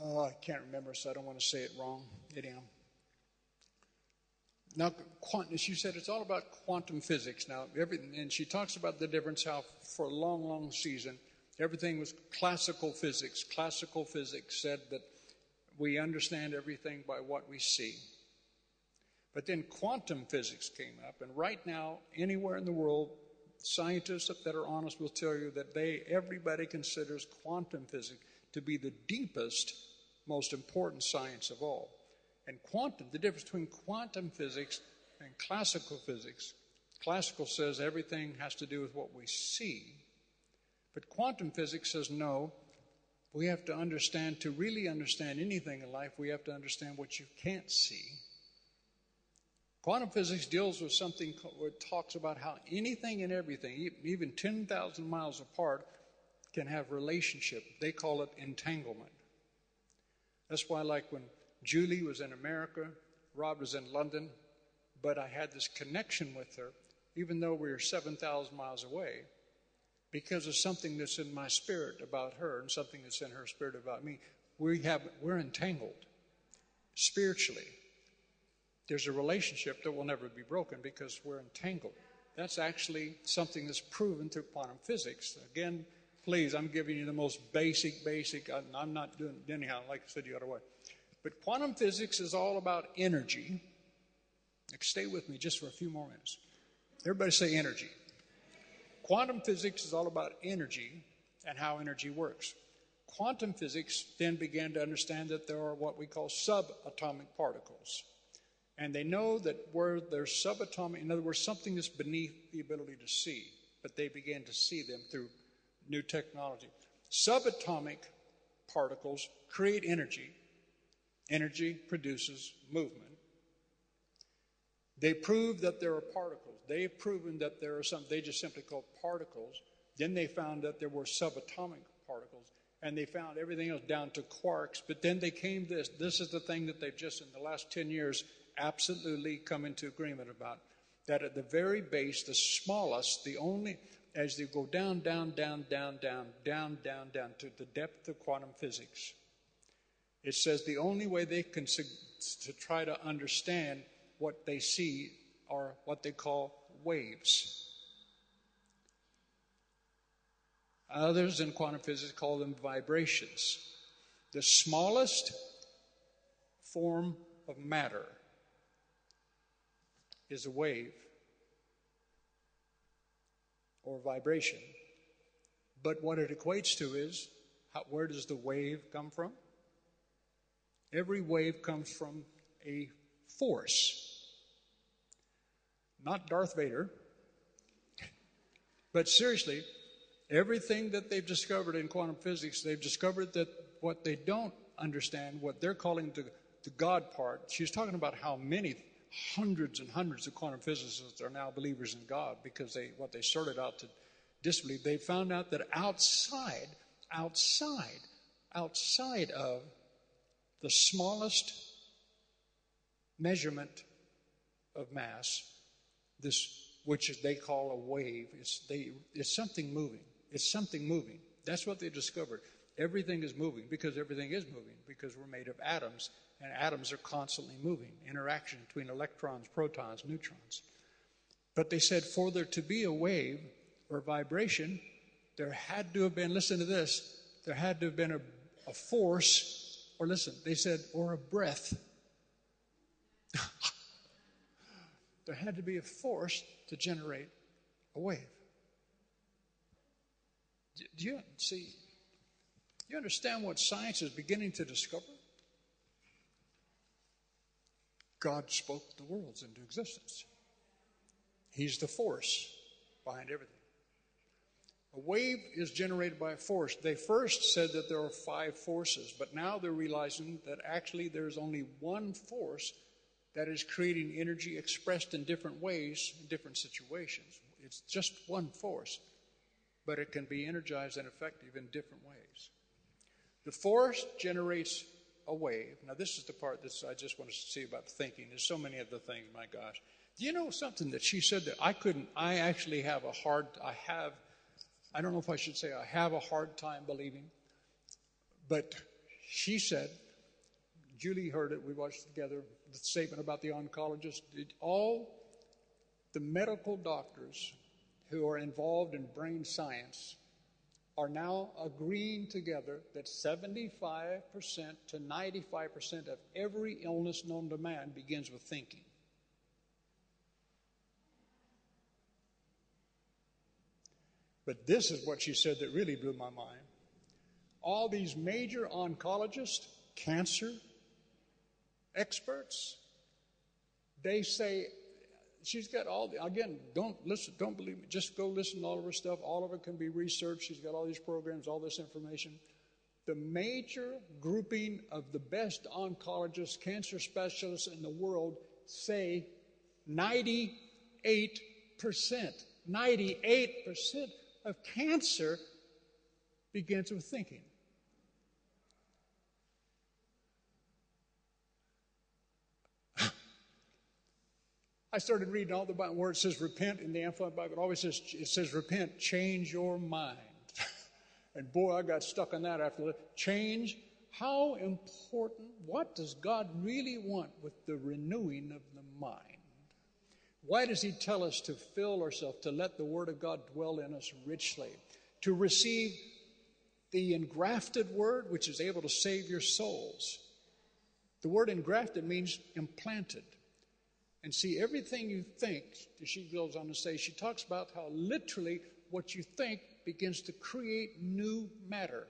Oh, I can't remember, so I don't want to say it wrong. Anyhow. Now, quantum, she said it's all about quantum physics. Now, everything, and she talks about the difference how for a long, long season, everything was classical physics. Classical physics said that we understand everything by what we see. But then quantum physics came up, and right now, anywhere in the world, scientists that are honest will tell you that they everybody considers quantum physics to be the deepest, most important science of all. And quantum, the difference between quantum physics and classical physics. Classical says everything has to do with what we see, but quantum physics says no. We have to understand, to really understand anything in life, we have to understand what you can't see Quantum physics deals with something where it talks about how anything and everything, even 10,000 miles apart, can have relationship. They call it entanglement. That's why, like when Julie was in America, Rob was in London, but I had this connection with her, even though we were 7,000 miles away, because of something that's in my spirit about her and something that's in her spirit about me. We have, we're entangled spiritually there's a relationship that will never be broken because we're entangled. That's actually something that's proven through quantum physics. Again, please, I'm giving you the most basic, basic. I'm not doing it anyhow, like I said the other way. But quantum physics is all about energy. stay with me just for a few more minutes. Everybody say energy. Quantum physics is all about energy and how energy works. Quantum physics then began to understand that there are what we call subatomic particles. And they know that where there's subatomic, in other words, something that's beneath the ability to see, but they began to see them through new technology. Subatomic particles create energy. Energy produces movement. They prove that there are particles. They've proven that there are some, they just simply call particles. Then they found that there were subatomic particles, and they found everything else down to quarks. But then they came this. This is the thing that they've just, in the last 10 years, absolutely come into agreement about. That at the very base, the smallest, the only, as they go down, down, down, down, down, down, down, down to the depth of quantum physics, it says the only way they can to try to understand what they see are what they call waves. Others in quantum physics call them vibrations. The smallest form of matter is a wave or vibration. But what it equates to is how, where does the wave come from? Every wave comes from a force. Not Darth Vader, but seriously, everything that they've discovered in quantum physics, they've discovered that what they don't understand, what they're calling the, the God part, she's talking about how many hundreds and hundreds of quantum physicists are now believers in God because they what they started out to disbelieve. They found out that outside, outside, outside of the smallest measurement of mass, this which they call a wave, it's, they, it's something moving. It's something moving. That's what they discovered. Everything is moving because everything is moving because we're made of atoms and atoms are constantly moving, interaction between electrons, protons, neutrons. But they said for there to be a wave or vibration, there had to have been, listen to this, there had to have been a, a force, or listen, they said, or a breath. <laughs> there had to be a force to generate a wave. Do you see? You understand what science is beginning to discover? God spoke the worlds into existence. He's the force behind everything. A wave is generated by a force. They first said that there are five forces, but now they're realizing that actually there's only one force that is creating energy expressed in different ways in different situations. It's just one force, but it can be energized and effective in different ways. The force generates a wave. Now, this is the part that I just want to see about thinking. There's so many other things, my gosh. Do you know something that she said that I couldn't, I actually have a hard, I have, I don't know if I should say I have a hard time believing, but she said, Julie heard it, we watched together, the statement about the oncologist. All the medical doctors who are involved in brain science are now agreeing together that 75% to 95% of every illness known to man begins with thinking. But this is what she said that really blew my mind. All these major oncologists, cancer experts, they say she's got all the, again, don't listen, don't believe me. Just go listen to all of her stuff. All of it can be researched. She's got all these programs, all this information. The major grouping of the best oncologists, cancer specialists in the world say 98%, 98% of cancer begins with thinking. I started reading all the Bible where it says repent in the Amplified Bible. It always says it says repent, change your mind. <laughs> and boy, I got stuck on that after that. Change. How important? What does God really want with the renewing of the mind? Why does He tell us to fill ourselves, to let the Word of God dwell in us richly, to receive the engrafted Word, which is able to save your souls? The word engrafted means implanted. And see, everything you think, she goes on to say, she talks about how literally what you think begins to create new matter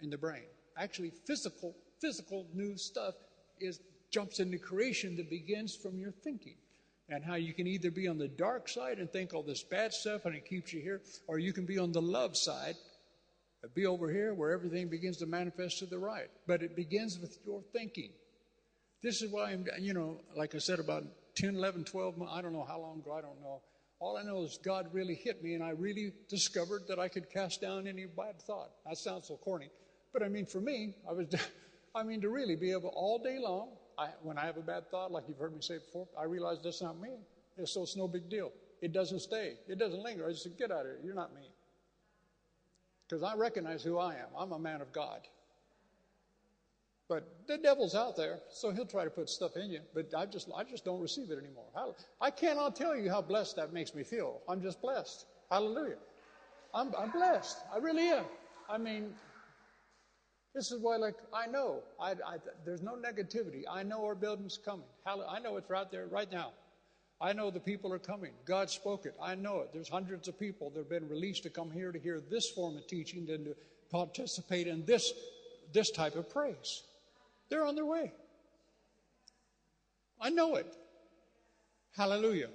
in the brain. Actually, physical, physical new stuff is jumps into creation that begins from your thinking. And how you can either be on the dark side and think all this bad stuff and it keeps you here, or you can be on the love side, be over here where everything begins to manifest to the right. But it begins with your thinking. This is why I'm, you know, like I said, about 10, 11, 12 months, I don't know how long ago, I don't know. All I know is God really hit me, and I really discovered that I could cast down any bad thought. That sounds so corny. But I mean, for me, I was, <laughs> I mean, to really be able all day long, I, when I have a bad thought, like you've heard me say before, I realize that's not me. And so it's no big deal. It doesn't stay. It doesn't linger. I just get out of here. You're not me. Because I recognize who I am. I'm a man of God. But the devil's out there, so he'll try to put stuff in you. But I just, I just don't receive it anymore. I cannot tell you how blessed that makes me feel. I'm just blessed. Hallelujah. I'm, I'm blessed. I really am. I mean, this is why, like, I know. I, I, there's no negativity. I know our building's coming. I know it's right there, right now. I know the people are coming. God spoke it. I know it. There's hundreds of people that have been released to come here to hear this form of teaching and to participate in this, this type of praise. They're on their way. I know it. Hallelujah.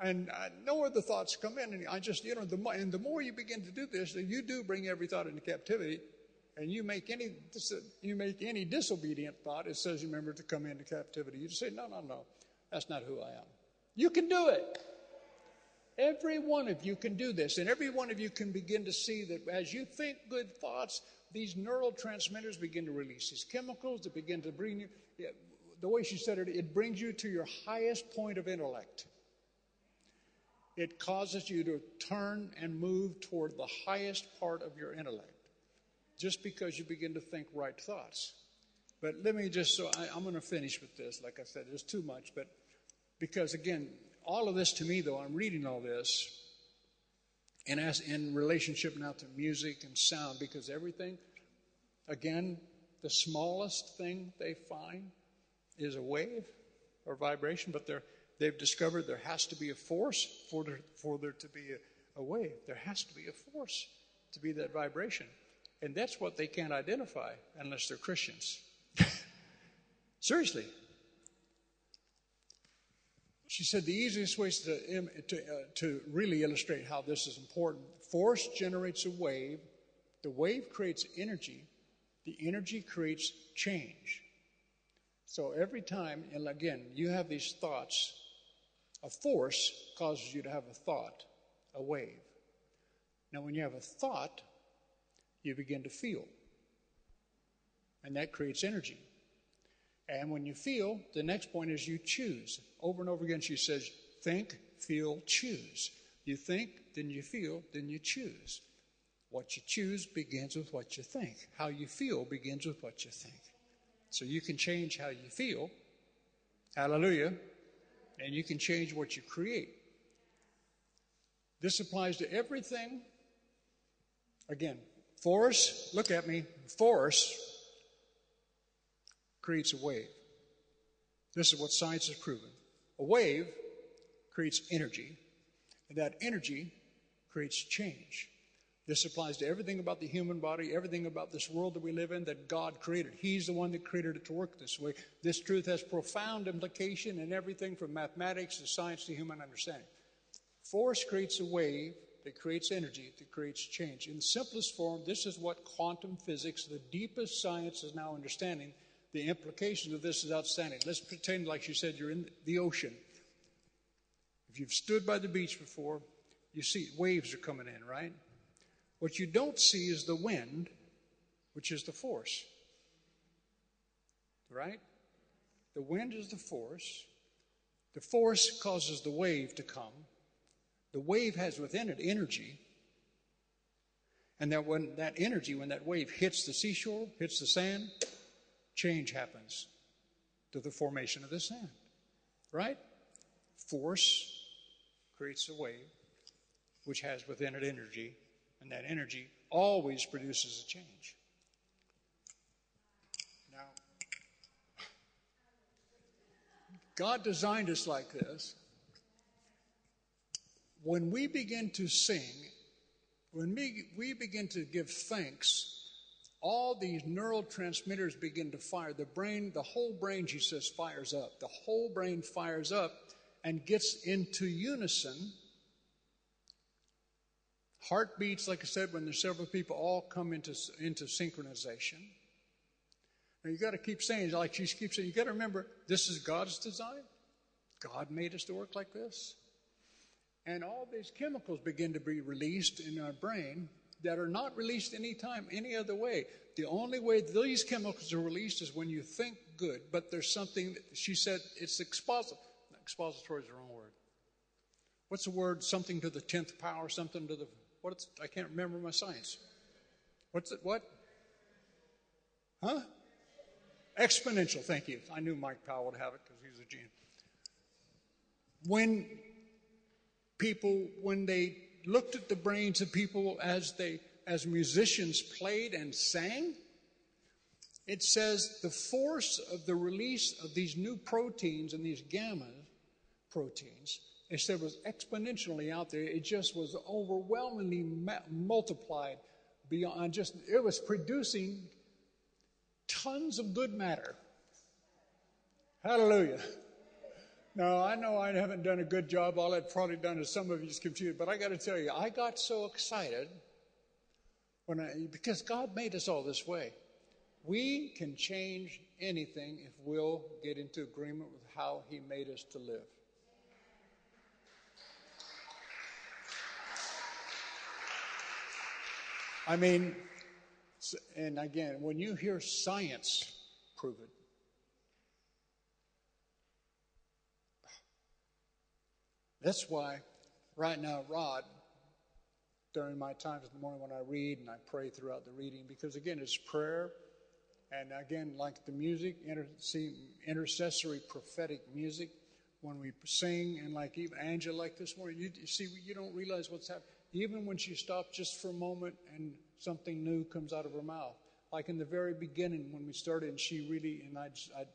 And I know where the thoughts come in. And I just, you know, the more, and the more you begin to do this, you do bring every thought into captivity. And you make any, you make any disobedient thought, it says, remember to come into captivity. You just say, no, no, no. That's not who I am. You can do it. Every one of you can do this, and every one of you can begin to see that as you think good thoughts, these neurotransmitters begin to release these chemicals that begin to bring you, the way she said it, it brings you to your highest point of intellect. It causes you to turn and move toward the highest part of your intellect just because you begin to think right thoughts. But let me just, so I, am going to finish with this. Like I said, there's too much, but because again, all of this to me, though, I'm reading all this, and as in relationship now to music and sound, because everything, again, the smallest thing they find is a wave or vibration, but they're, they've discovered there has to be a force for there, for there to be a, a wave. There has to be a force to be that vibration. And that's what they can't identify unless they're Christians. <laughs> Seriously, she said the easiest way to, to, uh, to really illustrate how this is important force generates a wave, the wave creates energy, the energy creates change. So every time, and again, you have these thoughts, a force causes you to have a thought, a wave. Now, when you have a thought, you begin to feel. and that creates energy. And when you feel, the next point is you choose. Over and over again, she says, think, feel, choose. You think, then you feel, then you choose. What you choose begins with what you think. How you feel begins with what you think. So you can change how you feel. Hallelujah. And you can change what you create. This applies to everything. Again, force, look at me, force creates a wave. This is what science has proven. A wave creates energy, and that energy creates change. This applies to everything about the human body, everything about this world that we live in that God created. He's the one that created it to work this way. This truth has profound implication in everything from mathematics to science to human understanding. Force creates a wave that creates energy, that creates change. In simplest form, this is what quantum physics, the deepest science, is now understanding. The implications of this is outstanding. Let's pretend, like you said, you're in the ocean. If you've stood by the beach before, you see waves are coming in, right? What you don't see is the wind, which is the force. Right? The wind is the force. The force causes the wave to come. The wave has within it energy. And that when that energy, when that wave hits the seashore, hits the sand, change happens to the formation of the sand. Right? Force creates a wave, which has within it energy, and that energy always produces a change. Now, God designed us like this. When we begin to sing, when we, we begin to give thanks, all these neurotransmitters begin to fire. The brain, the whole brain, she says, fires up. The whole brain fires up and gets into unison Heartbeats, like I said, when there's several people, all come into, into synchronization. Now you got to keep saying, like she keeps saying, you got to remember, this is God's design. God made us to work like this. And all these chemicals begin to be released in our brain that are not released anytime, any other way. The only way these chemicals are released is when you think good, but there's something, she said, it's expository. Expository is the wrong word. What's the word? Something to the 10th power, something to the What's I can't remember my science. What's it? What? Huh? Exponential. Thank you. I knew Mike Powell would have it because he's a genius. When people, when they looked at the brains of people as they, as musicians played and sang, it says the force of the release of these new proteins and these gamma proteins instead was exponentially out there. It just was overwhelmingly multiplied beyond just, it was producing tons of good matter. Hallelujah. Now, I know I haven't done a good job. All I've probably done is some of you's confused, but I got to tell you, I got so excited when I, because God made us all this way. We can change anything if we'll get into agreement with how He made us to live. I mean, and again, when you hear science prove it, that's why right now, Rod, during my times in the morning when I read and I pray throughout the reading, because again, it's prayer. And again, like the music, intercessory prophetic music, when we sing, and like even Angela, like this morning, you, you see, you don't realize what's happening even when she stops just for a moment and something new comes out of her mouth. Like in the very beginning when we started, and she really, and I'd, I'd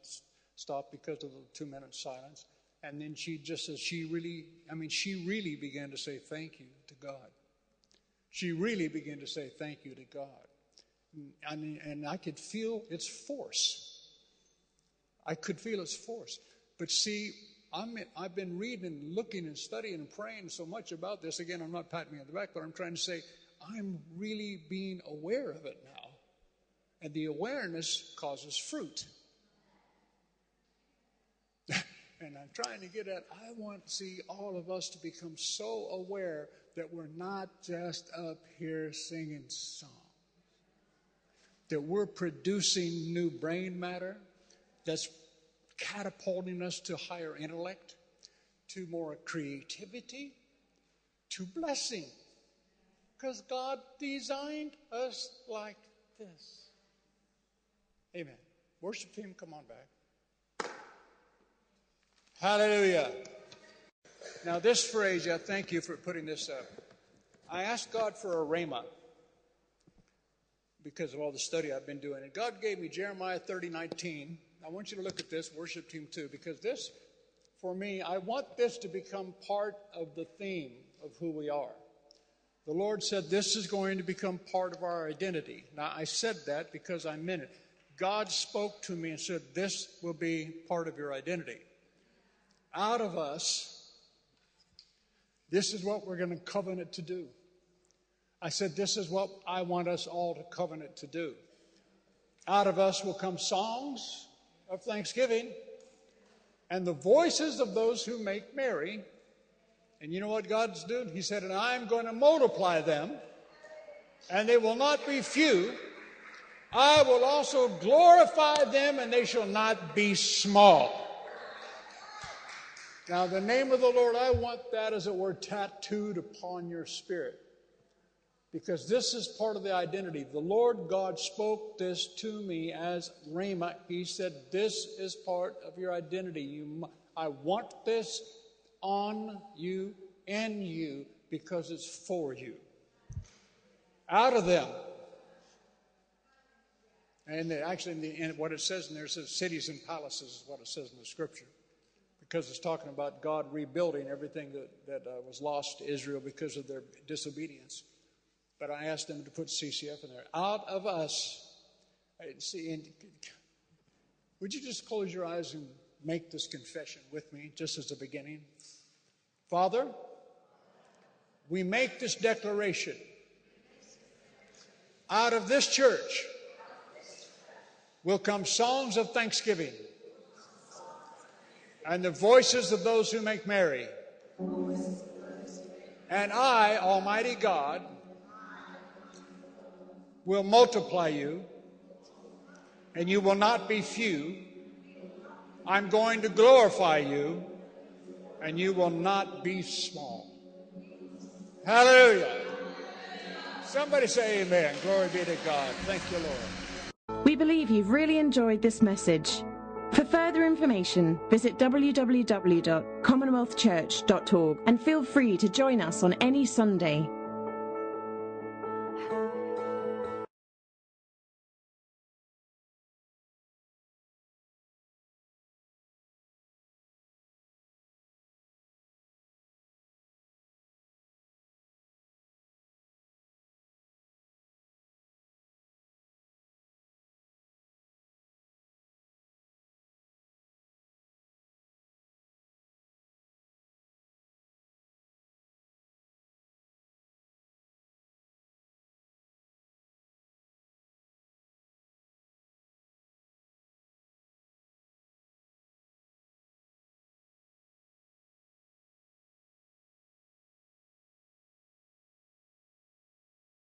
stop because of the two minute silence. And then she just says, she really, I mean, she really began to say thank you to God. She really began to say thank you to God. And, and I could feel its force. I could feel its force. But see, I'm, I've been reading and looking and studying and praying so much about this. Again, I'm not patting me on the back, but I'm trying to say I'm really being aware of it now. And the awareness causes fruit. And I'm trying to get at, I want to see all of us to become so aware that we're not just up here singing songs. that we're producing new brain matter that's catapulting us to higher intellect, to more creativity, to blessing. Because God designed us like this. Amen. Worship team, come on back. Hallelujah. Now, this phrase, I thank you for putting this up. I asked God for a rhema because of all the study I've been doing. And God gave me Jeremiah 30, 19. I want you to look at this, worship team too, because this, for me, I want this to become part of the theme of who we are. The Lord said this is going to become part of our identity. Now, I said that because I meant it. God spoke to me and said, This will be part of your identity. Out of us, this is what we're going to covenant to do. I said, This is what I want us all to covenant to do. Out of us will come songs of thanksgiving and the voices of those who make merry. And you know what God's doing? He said, And I'm going to multiply them, and they will not be few. I will also glorify them, and they shall not be small. Now, the name of the Lord, I want that, as it were, tattooed upon your spirit because this is part of the identity. The Lord God spoke this to me as Rhema. He said, This is part of your identity. You, I want this on you, in you, because it's for you. Out of them. And actually, in, the, in what it says in there, says cities and palaces, is what it says in the scripture. Because it's talking about God rebuilding everything that, that uh, was lost to Israel because of their disobedience but I asked them to put CCF in there. Out of us, see, and would you just close your eyes and make this confession with me, just as a beginning? Father, we make this declaration. Out of this church will come songs of thanksgiving and the voices of those who make merry. And I, Almighty God, will multiply you, and you will not be few. I'm going to glorify you, and you will not be small. Hallelujah. Somebody say amen. Glory be to God. Thank you, Lord. We believe you've really enjoyed this message. For further information, visit www.commonwealthchurch.org and feel free to join us on any Sunday